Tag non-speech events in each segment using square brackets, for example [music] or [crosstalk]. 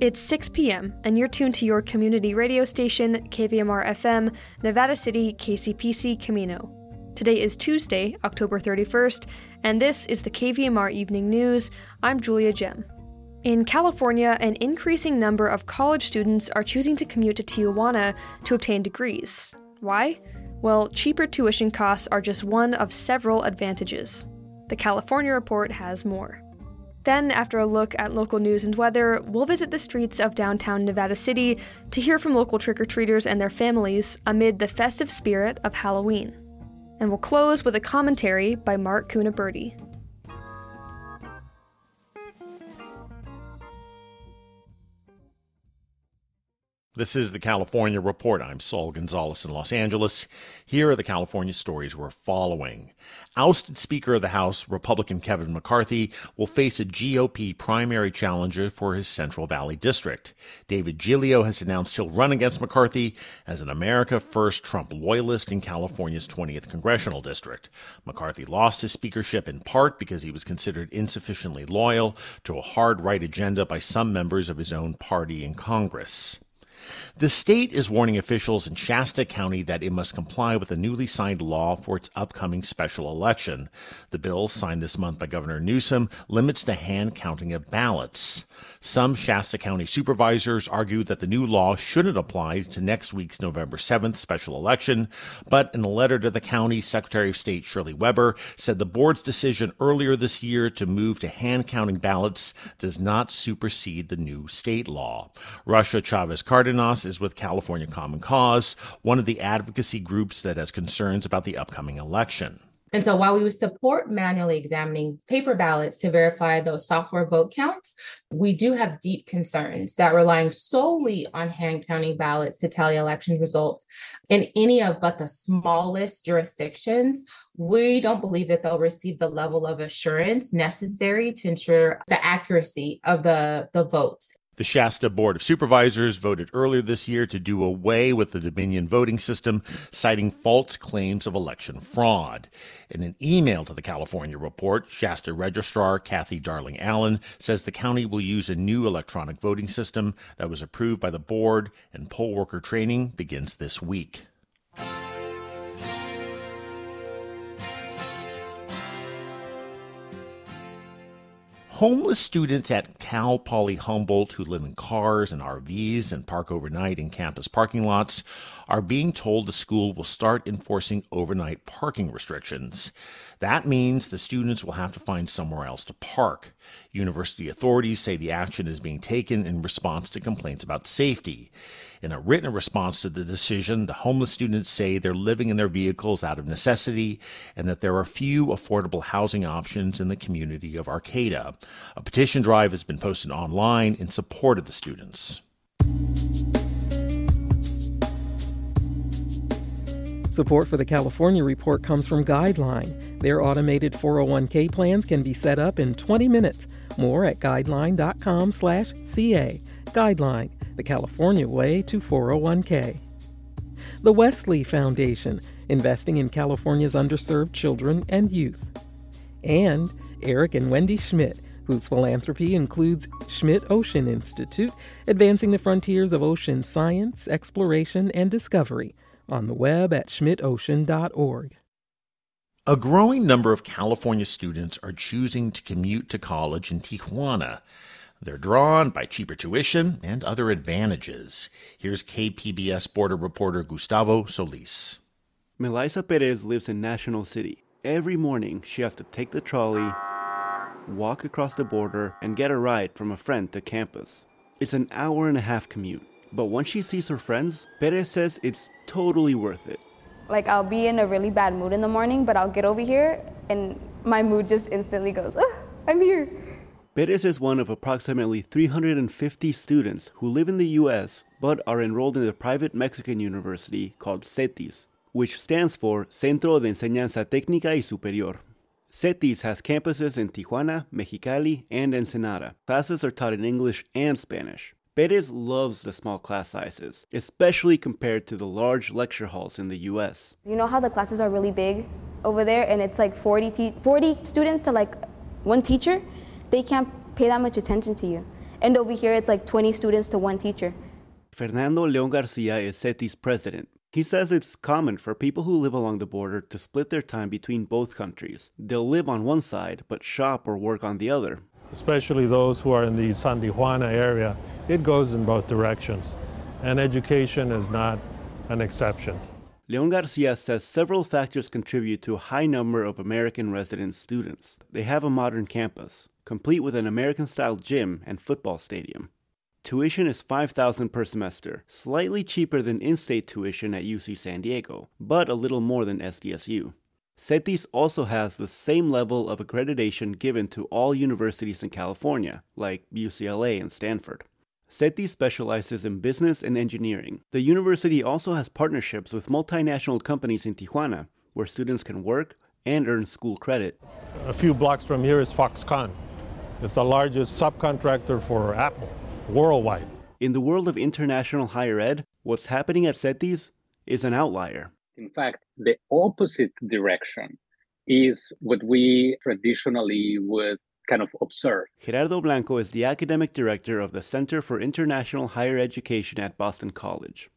It's 6 p.m., and you're tuned to your community radio station, KVMR FM, Nevada City, KCPC, Camino. Today is Tuesday, October 31st, and this is the KVMR Evening News. I'm Julia Gem. In California, an increasing number of college students are choosing to commute to Tijuana to obtain degrees. Why? Well, cheaper tuition costs are just one of several advantages. The California Report has more. Then, after a look at local news and weather, we'll visit the streets of downtown Nevada City to hear from local trick or treaters and their families amid the festive spirit of Halloween. And we'll close with a commentary by Marc Cunniberti. This is the California Report. I'm Saul Gonzalez in Los Angeles. Here are the California stories we're following. Ousted Speaker of the House, Republican Kevin McCarthy, will face a GOP primary challenger for his Central Valley district. David Giglio has announced he'll run against McCarthy as an America First Trump loyalist in California's 20th congressional district. McCarthy lost his speakership in part because he was considered insufficiently loyal to a hard right agenda by some members of his own party in Congress. The state is warning officials in Shasta County that it must comply with a newly signed law for its upcoming special election. The bill, signed this month by Governor Newsom, limits the hand counting of ballots. Some Shasta County supervisors argue that the new law shouldn't apply to next week's November 7th special election, but in a letter to the county, Secretary of State Shirley Weber said the board's decision earlier this year to move to hand counting ballots does not supersede the new state law. Russia Chavez Is with California Common Cause, one of the advocacy groups that has concerns about the upcoming election. And so while we would support manually examining paper ballots to verify those software vote counts, we do have deep concerns that relying solely on hand counting ballots to tally election results in any of but the smallest jurisdictions, we don't believe that they'll receive the level of assurance necessary to ensure the accuracy of the, the votes. The Shasta Board of Supervisors voted earlier this year to do away with the Dominion voting system, citing false claims of election fraud. In an email to the California report, Shasta Registrar Cathy Darling Allen says the county will use a new electronic voting system that was approved by the board, and poll worker training begins this week. Homeless students at Cal Poly Humboldt who live in cars and RVs and park overnight in campus parking lots are being told the school will start enforcing overnight parking restrictions. That means the students will have to find somewhere else to park. University authorities say the action is being taken in response to complaints about safety. In a written response to the decision, the homeless students say they're living in their vehicles out of necessity and that there are few affordable housing options in the community of Arcata. A petition drive has been posted online in support of the students. Support for the California Report comes from Guideline. Their automated 401k plans can be set up in 20 minutes. More at guideline.com/ca. Guideline, the California way to 401k. The Wesley Foundation, investing in California's underserved children and youth. And Eric and Wendy Schmidt, whose philanthropy includes Schmidt Ocean Institute, advancing the frontiers of ocean science, exploration, and discovery on the web at schmidtocean.org. A growing number of California students are choosing to commute to college in Tijuana. They're drawn by cheaper tuition and other advantages. Here's KPBS border reporter Gustavo Solis. Melisa Perez lives in National City. Every morning, she has to take the trolley, walk across the border, and get a ride from a friend to campus. It's an hour and a half commute. But once she sees her friends, Perez says it's totally worth it. Like, I'll be in a really bad mood in the morning, but I'll get over here and my mood just instantly goes, oh, I'm here. Perez is one of approximately 350 students who live in the US but are enrolled in a private Mexican university called CETYS, which stands for Centro de Enseñanza Técnica y Superior. CETYS has campuses in Tijuana, Mexicali, and Ensenada. Classes are taught in English and Spanish. Perez loves the small class sizes, especially compared to the large lecture halls in the US. You know how the classes are really big over there and it's like 40, te- 40 students to like one teacher? They can't pay that much attention to you. And over here, it's like 20 students to one teacher. Fernando Leon Garcia is CETYS president. He says it's common for people who live along the border to split their time between both countries. They'll live on one side, but shop or work on the other. Especially those who are in the San Juana area, it goes in both directions, and education is not an exception. Leon Garcia says several factors contribute to a high number of American resident students. They have a modern campus, complete with an American style gym and football stadium. Tuition is 5000 per semester, slightly cheaper than in-state tuition at UC San Diego, but a little more than SDSU. CETYS also has the same level of accreditation given to all universities in California, like UCLA and Stanford. CETYS specializes in business and engineering. The university also has partnerships with multinational companies in Tijuana, where students can work and earn school credit. A few blocks from here is Foxconn. It's the largest subcontractor for Apple worldwide. In the world of international higher ed, what's happening at CETYS is an outlier. In fact, the opposite direction is what we traditionally would kind of observe. Gerardo Blanco is the academic director of the Center for International Higher Education at Boston College.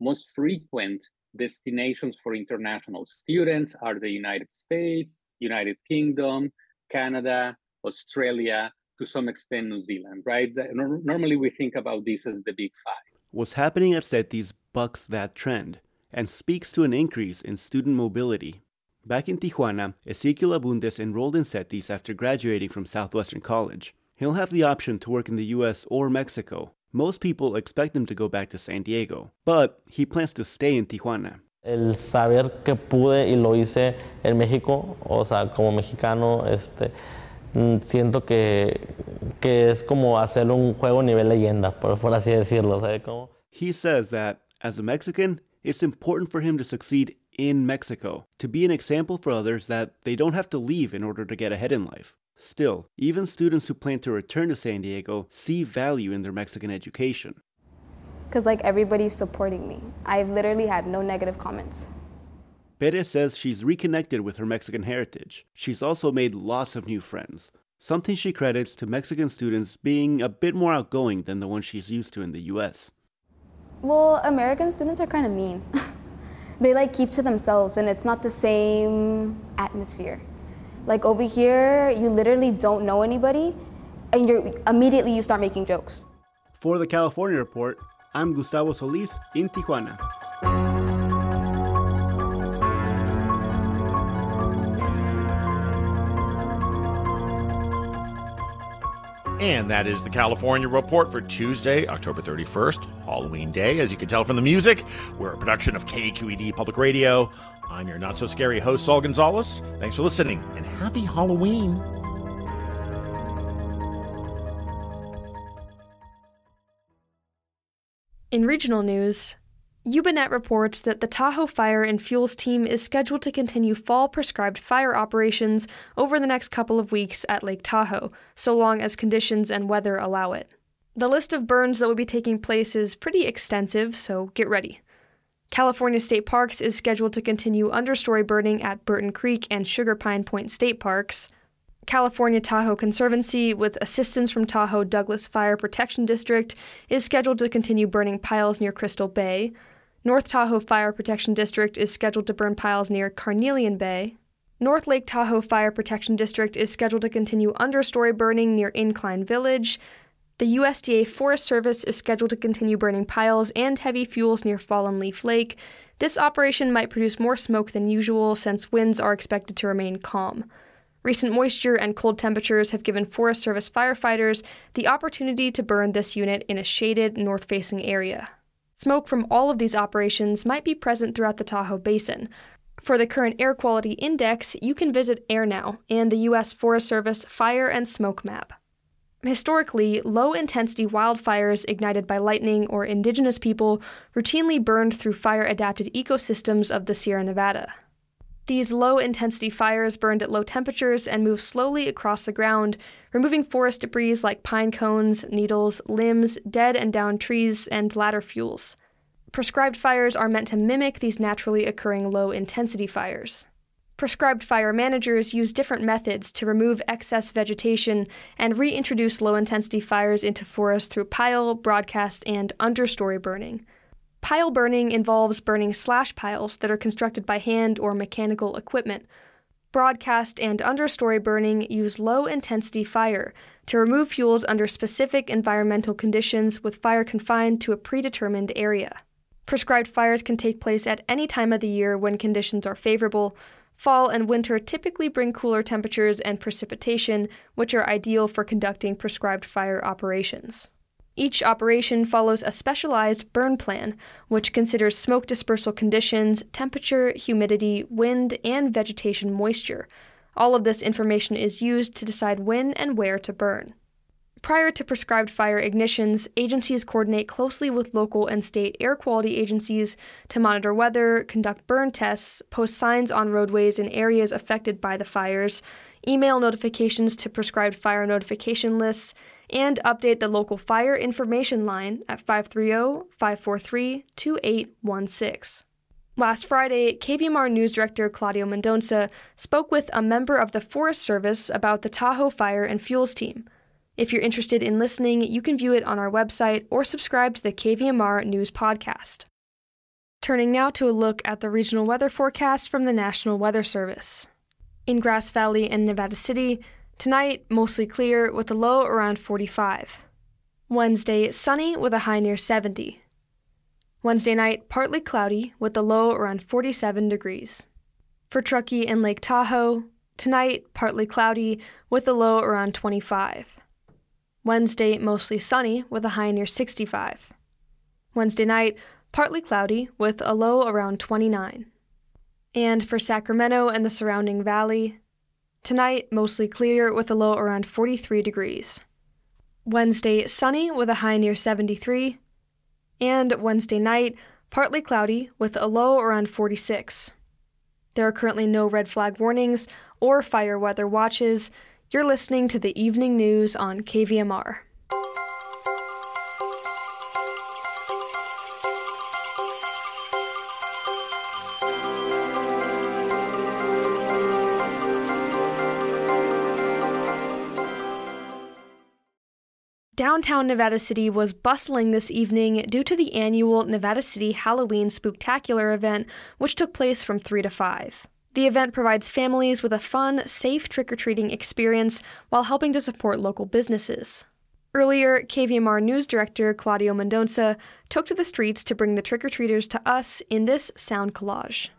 Most frequent destinations for international students are the United States, United Kingdom, Canada, Australia, to some extent New Zealand, right? Normally we think about this as the big five. What's happening at CETYS bucks that trend and speaks to an increase in student mobility. Back in Tijuana, Ezequiel Abundes enrolled in CETYS after graduating from Southwestern College. He'll have the option to work in the US or Mexico. Most people expect him to go back to San Diego, but he plans to stay in Tijuana. El saber que pude y lo hice en México, o sea, como mexicano, este, Mm, siento que, que es como hacer un juego nivel leyenda, por, por así decirlo. ¿sabe cómo? He says that, as a Mexican, it's important for him to succeed in Mexico, to be an example for others that they don't have to leave in order to get ahead in life. Still, even students who plan to return to San Diego see value in their Mexican education. Because, like, everybody's supporting me. I've literally had no negative comments. Perez says she's reconnected with her Mexican heritage. She's also made lots of new friends, something she credits to Mexican students being a bit more outgoing than the ones she's used to in the US. Well, American students are kind of mean. [laughs] they like keep to themselves and it's not the same atmosphere. Like over here, you literally don't know anybody and you're immediately you start making jokes. For the California Report, I'm Gustavo Solis in Tijuana. And that is the California Report for Tuesday, October 31st, Halloween Day. As you can tell from the music, we're a production of KQED Public Radio. I'm your not so scary host, Saul Gonzalez. Thanks for listening and happy Halloween. In regional news, YubaNet reports that the Tahoe Fire and Fuels team is scheduled to continue fall prescribed fire operations over the next couple of weeks at Lake Tahoe, so long as conditions and weather allow it. The list of burns that will be taking place is pretty extensive, so get ready. California State Parks is scheduled to continue understory burning at Burton Creek and Sugar Pine Point State Parks. California Tahoe Conservancy, with assistance from Tahoe Douglas Fire Protection District, is scheduled to continue burning piles near Crystal Bay. North Tahoe Fire Protection District is scheduled to burn piles near Carnelian Bay. North Lake Tahoe Fire Protection District is scheduled to continue understory burning near Incline Village. The USDA Forest Service is scheduled to continue burning piles and heavy fuels near Fallen Leaf Lake. This operation might produce more smoke than usual since winds are expected to remain calm. Recent moisture and cold temperatures have given Forest Service firefighters the opportunity to burn this unit in a shaded north facing area. Smoke from all of these operations might be present throughout the Tahoe Basin. For the current air quality index, you can visit AirNow and the U.S. Forest Service Fire and Smoke Map. Historically, low intensity wildfires ignited by lightning or indigenous people routinely burned through fire adapted ecosystems of the Sierra Nevada. These low intensity fires burned at low temperatures and moved slowly across the ground, removing forest debris like pine cones, needles, limbs, dead and downed trees, and ladder fuels. Prescribed fires are meant to mimic these naturally occurring low intensity fires. Prescribed fire managers use different methods to remove excess vegetation and reintroduce low intensity fires into forests through pile, broadcast, and understory burning. Pile burning involves burning slash piles that are constructed by hand or mechanical equipment. Broadcast and understory burning use low intensity fire to remove fuels under specific environmental conditions with fire confined to a predetermined area. Prescribed fires can take place at any time of the year when conditions are favorable, Fall and winter typically bring cooler temperatures and precipitation, which are ideal for conducting prescribed fire operations. Each operation follows a specialized burn plan, which considers smoke dispersal conditions, temperature, humidity, wind, and vegetation moisture. All of this information is used to decide when and where to burn. Prior to prescribed fire ignitions, agencies coordinate closely with local and state air quality agencies to monitor weather, conduct burn tests, post signs on roadways in areas affected by the fires, email notifications to prescribed fire notification lists, and update the local fire information line at 530 543 2816. Last Friday, KVMR News Director Claudio Mendonça spoke with a member of the Forest Service about the Tahoe Fire and Fuels team. If you're interested in listening, you can view it on our website or subscribe to the KVMR News Podcast. Turning now to a look at the regional weather forecast from the National Weather Service. In Grass Valley and Nevada City, tonight mostly clear with a low around 45. Wednesday, sunny with a high near 70. Wednesday night, partly cloudy with a low around 47 degrees. For Truckee and Lake Tahoe, tonight partly cloudy with a low around 25. Wednesday, mostly sunny with a high near 65. Wednesday night, partly cloudy with a low around 29. And for Sacramento and the surrounding valley, tonight, mostly clear with a low around 43 degrees. Wednesday, sunny with a high near 73. And Wednesday night, partly cloudy with a low around 46. There are currently no red flag warnings or fire weather watches. You're listening to the evening news on KVMR. Downtown Nevada City was bustling this evening due to the annual Nevada City Halloween Spooktacular event, which took place from 3 to 5. The event provides families with a fun, safe trick or treating experience while helping to support local businesses. Earlier, KVMR news director Claudio Mendonça took to the streets to bring the trick or treaters to us in this sound collage.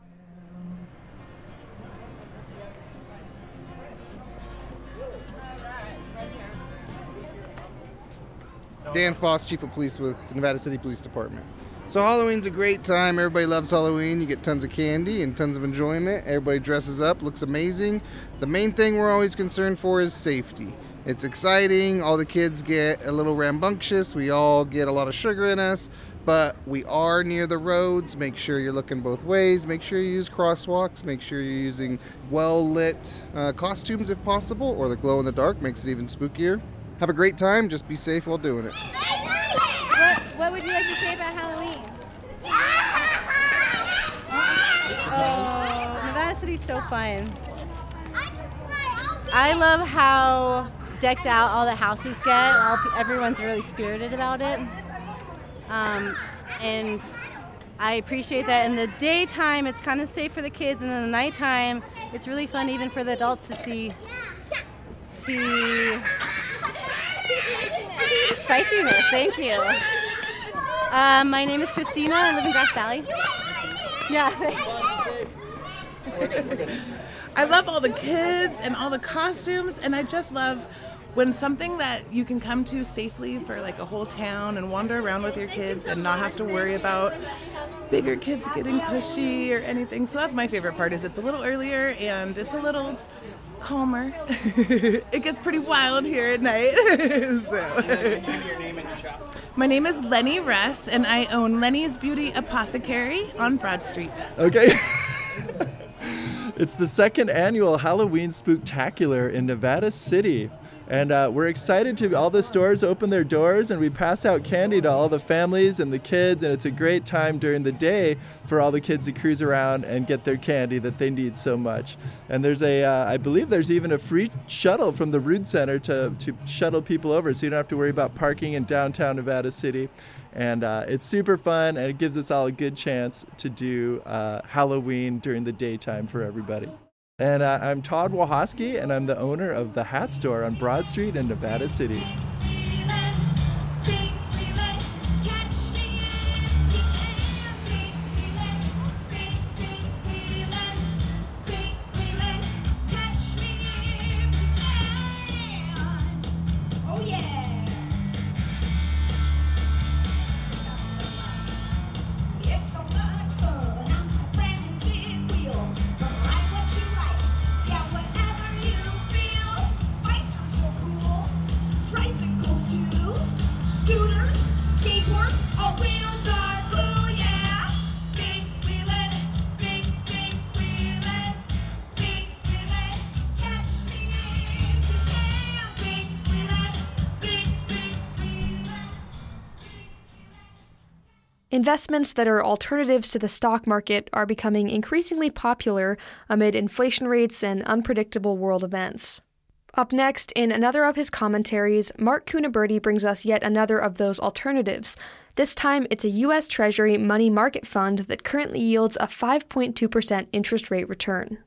Dan Foss, Chief of Police with Nevada City Police Department. So Halloween's a great time. Everybody loves Halloween. You get tons of candy and tons of enjoyment. Everybody dresses up, looks amazing. The main thing we're always concerned for is safety. It's exciting. All the kids get a little rambunctious. We all get a lot of sugar in us, but we are near the roads. Make sure you're looking both ways. Make sure you use crosswalks. Make sure you're using well lit uh, costumes if possible, or the glow in the dark makes it even spookier. Have a great time. Just be safe while doing it. What, what would you like to say about Halloween? Oh, Nevada City's so fun. I love how decked out all the houses get. All, everyone's really spirited about it. Um, and I appreciate that in the daytime it's kind of safe for the kids, and in the nighttime it's really fun even for the adults to see see spiciness. Thank you. Um, my name is Christina. I live in Grass Valley. Yeah. Thanks. I love all the kids and all the costumes, and I just love when something that you can come to safely for like a whole town and wander around with your kids and not have to worry about bigger kids getting pushy or anything. So that's my favorite part is it's a little earlier and it's a little calmer. [laughs] it gets pretty wild here at night. [laughs] so. My name is Lenny Russ, and I own Lenny's Beauty Apothecary on Broad Street. Okay. [laughs] it's the second annual Halloween Spooktacular in Nevada City. And uh, we're excited to all the stores open their doors and we pass out candy to all the families and the kids. And it's a great time during the day for all the kids to cruise around and get their candy that they need so much. And there's a, uh, I believe there's even a free shuttle from the Rood Center to, to shuttle people over so you don't have to worry about parking in downtown Nevada City. And uh, it's super fun and it gives us all a good chance to do uh, Halloween during the daytime for everybody. And uh, I'm Todd Wahoski, and I'm the owner of the Hat Store on Broad Street in Nevada City. Investments that are alternatives to the stock market are becoming increasingly popular amid inflation rates and unpredictable world events. Up next, in another of his commentaries, Marc Cunniberti brings us yet another of those alternatives. This time, it's a U.S. Treasury money market fund that currently yields a 5.2% interest rate return.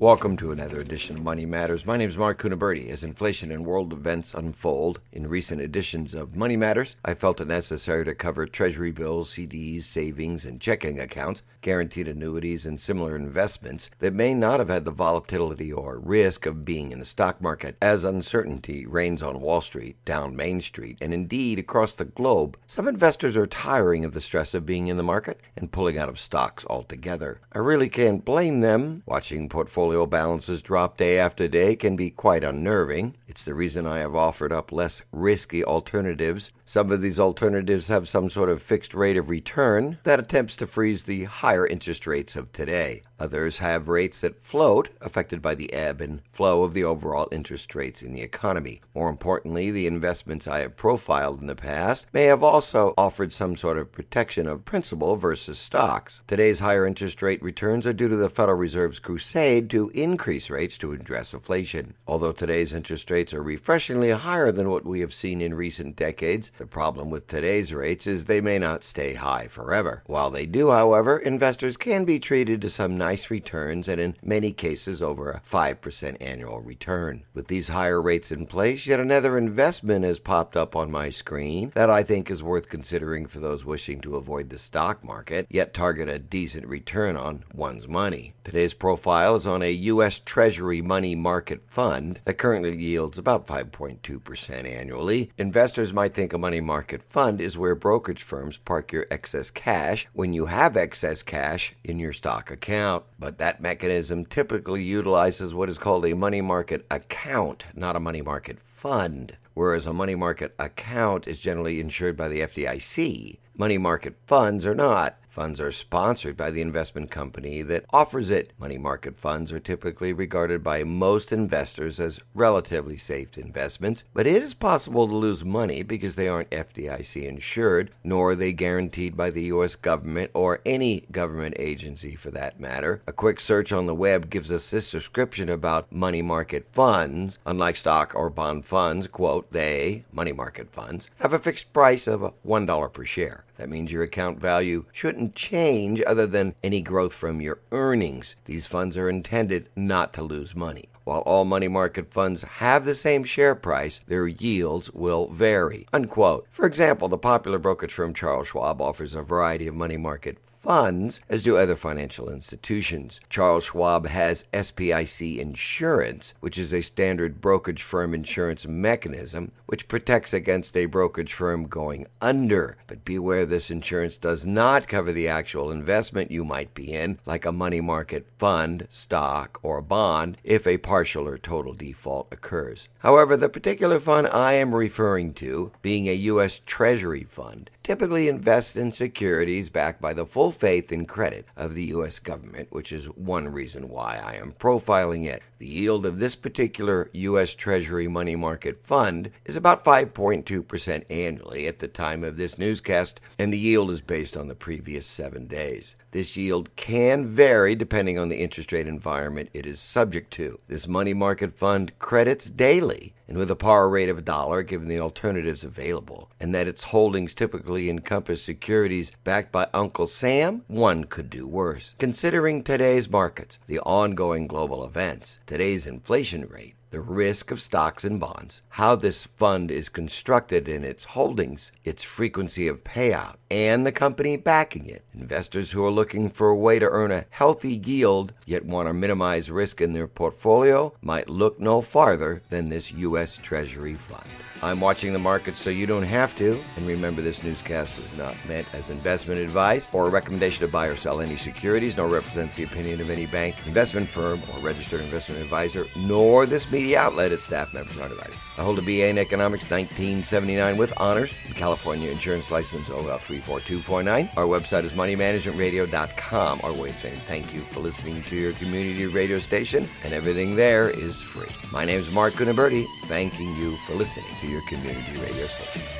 Welcome to another edition of Money Matters. My name is Marc Cunniberti. As inflation and world events unfold in recent editions of Money Matters, I felt it necessary to cover Treasury bills, CDs, savings, and checking accounts, guaranteed annuities, and similar investments that may not have had the volatility or risk of being in the stock market as uncertainty reigns on Wall Street, down Main Street, and indeed across the globe. Some investors are tiring of the stress of being in the market and pulling out of stocks altogether. I really can't blame them. Watching portfolio portfolio balances drop day after day can be quite unnerving. It's the reason I have offered up less risky alternatives. Some of these alternatives have some sort of fixed rate of return that attempts to freeze the higher interest rates of today. Others have rates that float, affected by the ebb and flow of the overall interest rates in the economy. More importantly, the investments I have profiled in the past may have also offered some sort of protection of principal versus stocks. Today's higher interest rate returns are due to the Federal Reserve's crusade to increase rates to address inflation. Although today's interest rates are refreshingly higher than what we have seen in recent decades, the problem with today's rates is they may not stay high forever. While they do, however, investors can be treated to some nice returns and in many cases over a 5% annual return. With these higher rates in place, yet another investment has popped up on my screen that I think is worth considering for those wishing to avoid the stock market, yet target a decent return on one's money. Today's profile is on a U.S. Treasury money market fund that currently yields about 5.2% annually. Investors might think a money market fund is where brokerage firms park your excess cash when you have excess cash in your stock account account, but that mechanism typically utilizes what is called a money market account, not a money market fund. Whereas a money market account is generally insured by the FDIC, money market funds are not. Funds are sponsored by the investment company that offers it. Money market funds are typically regarded by most investors as relatively safe investments, but it is possible to lose money because they aren't FDIC insured, nor are they guaranteed by the U.S. government or any government agency for that matter. A quick search on the web gives us this description about money market funds. Unlike stock or bond funds, quote, they, money market funds, have a fixed price of $1 per share. That means your account value shouldn't change other than any growth from your earnings. These funds are intended not to lose money. While all money market funds have the same share price, their yields will vary. Unquote. For example, the popular brokerage firm Charles Schwab offers a variety of money market funds, as do other financial institutions. Charles Schwab has SPIC Insurance, which is a standard brokerage firm insurance mechanism which protects against a brokerage firm going under. But beware this insurance does not cover the actual investment you might be in, like a money market fund, stock, or bond, if a partial or total default occurs. However, the particular fund I am referring to, being a U.S. Treasury fund, typically invest in securities backed by the full faith and credit of the U.S. government, which is one reason why I am profiling it. The yield of this particular U.S. Treasury money market fund is about 5.2% annually at the time of this newscast, and the yield is based on the previous seven days. This yield can vary depending on the interest rate environment it is subject to. This money market fund credits daily and with a par rate of a dollar given the alternatives available, and that its holdings typically encompass securities backed by Uncle Sam, one could do worse. Considering today's markets, the ongoing global events, today's inflation rate, the risk of stocks and bonds, how this fund is constructed in its holdings, its frequency of payout, and the company backing it. Investors who are looking for a way to earn a healthy yield yet want to minimize risk in their portfolio might look no farther than this U.S. Treasury fund. I'm watching the markets so you don't have to. And remember, this newscast is not meant as investment advice or a recommendation to buy or sell any securities, nor represents the opinion of any bank, investment firm, or registered investment advisor, nor this media outlet, its staff members, or underwriters. I hold a BA in Economics 1979 with honors and California Insurance License OL 34249. Our website is moneymanagementradio.com, our way of saying thank you for listening to your community radio station, and everything there is free. My name is Marc Cunniberti, thanking you for listening to your community radio station.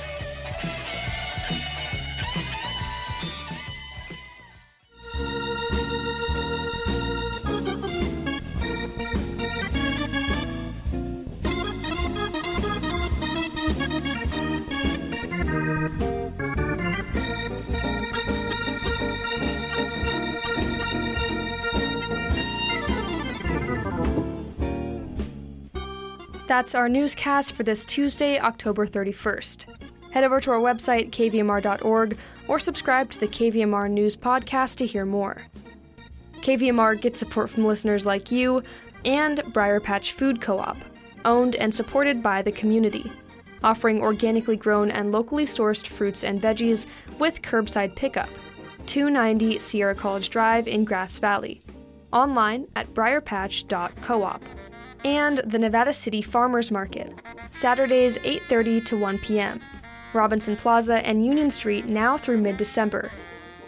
That's our newscast for this Tuesday, October 31st. Head over to our website, kvmr.org, or subscribe to the KVMR News Podcast to hear more. KVMR gets support from listeners like you and Briar Patch Food Co op, owned and supported by the community, offering organically grown and locally sourced fruits and veggies with curbside pickup. 290 Sierra College Drive in Grass Valley. Online at briarpatch.coop and the Nevada City Farmers Market, Saturdays 8:30 to 1 p.m. Robinson Plaza and Union Street now through mid-December,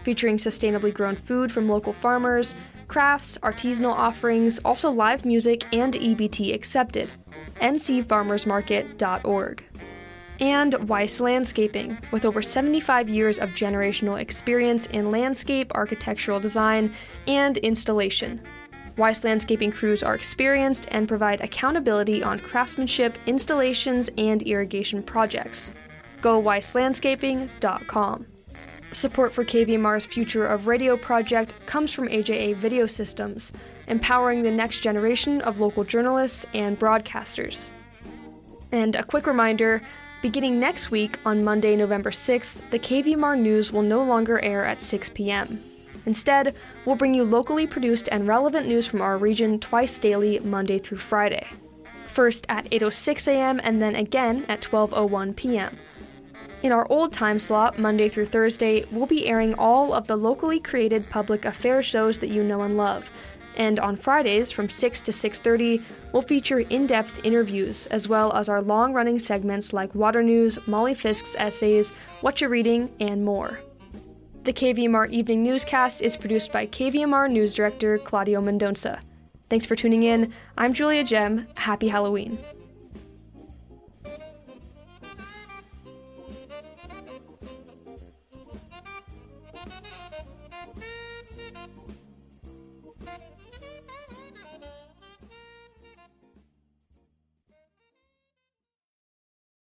featuring sustainably grown food from local farmers, crafts, artisanal offerings, also live music and EBT accepted. ncfarmersmarket.org. And Weiss Landscaping, with over 75 years of generational experience in landscape, architectural design, and installation. Weiss landscaping crews are experienced and provide accountability on craftsmanship, installations, and irrigation projects. Go weisslandscaping.com. Support for KVMR's Future of Radio project comes from AJA Video Systems, empowering the next generation of local journalists and broadcasters. And a quick reminder beginning next week on Monday, November 6th, the KVMR News will no longer air at 6 p.m. Instead, we'll bring you locally produced and relevant news from our region twice daily, Monday through Friday. First at 8:06 a.m. and then again at 12:01 p.m. In our old time slot, Monday through Thursday, we'll be airing all of the locally created public affairs shows that you know and love. And on Fridays from 6 to 6:30, we'll feature in-depth interviews as well as our long-running segments like Water News, Molly Fisk's essays, What You're Reading, and more. The KVMR Evening Newscast is produced by KVMR News Director Claudio Mendonça. Thanks for tuning in. I'm Julia Gem. Happy Halloween.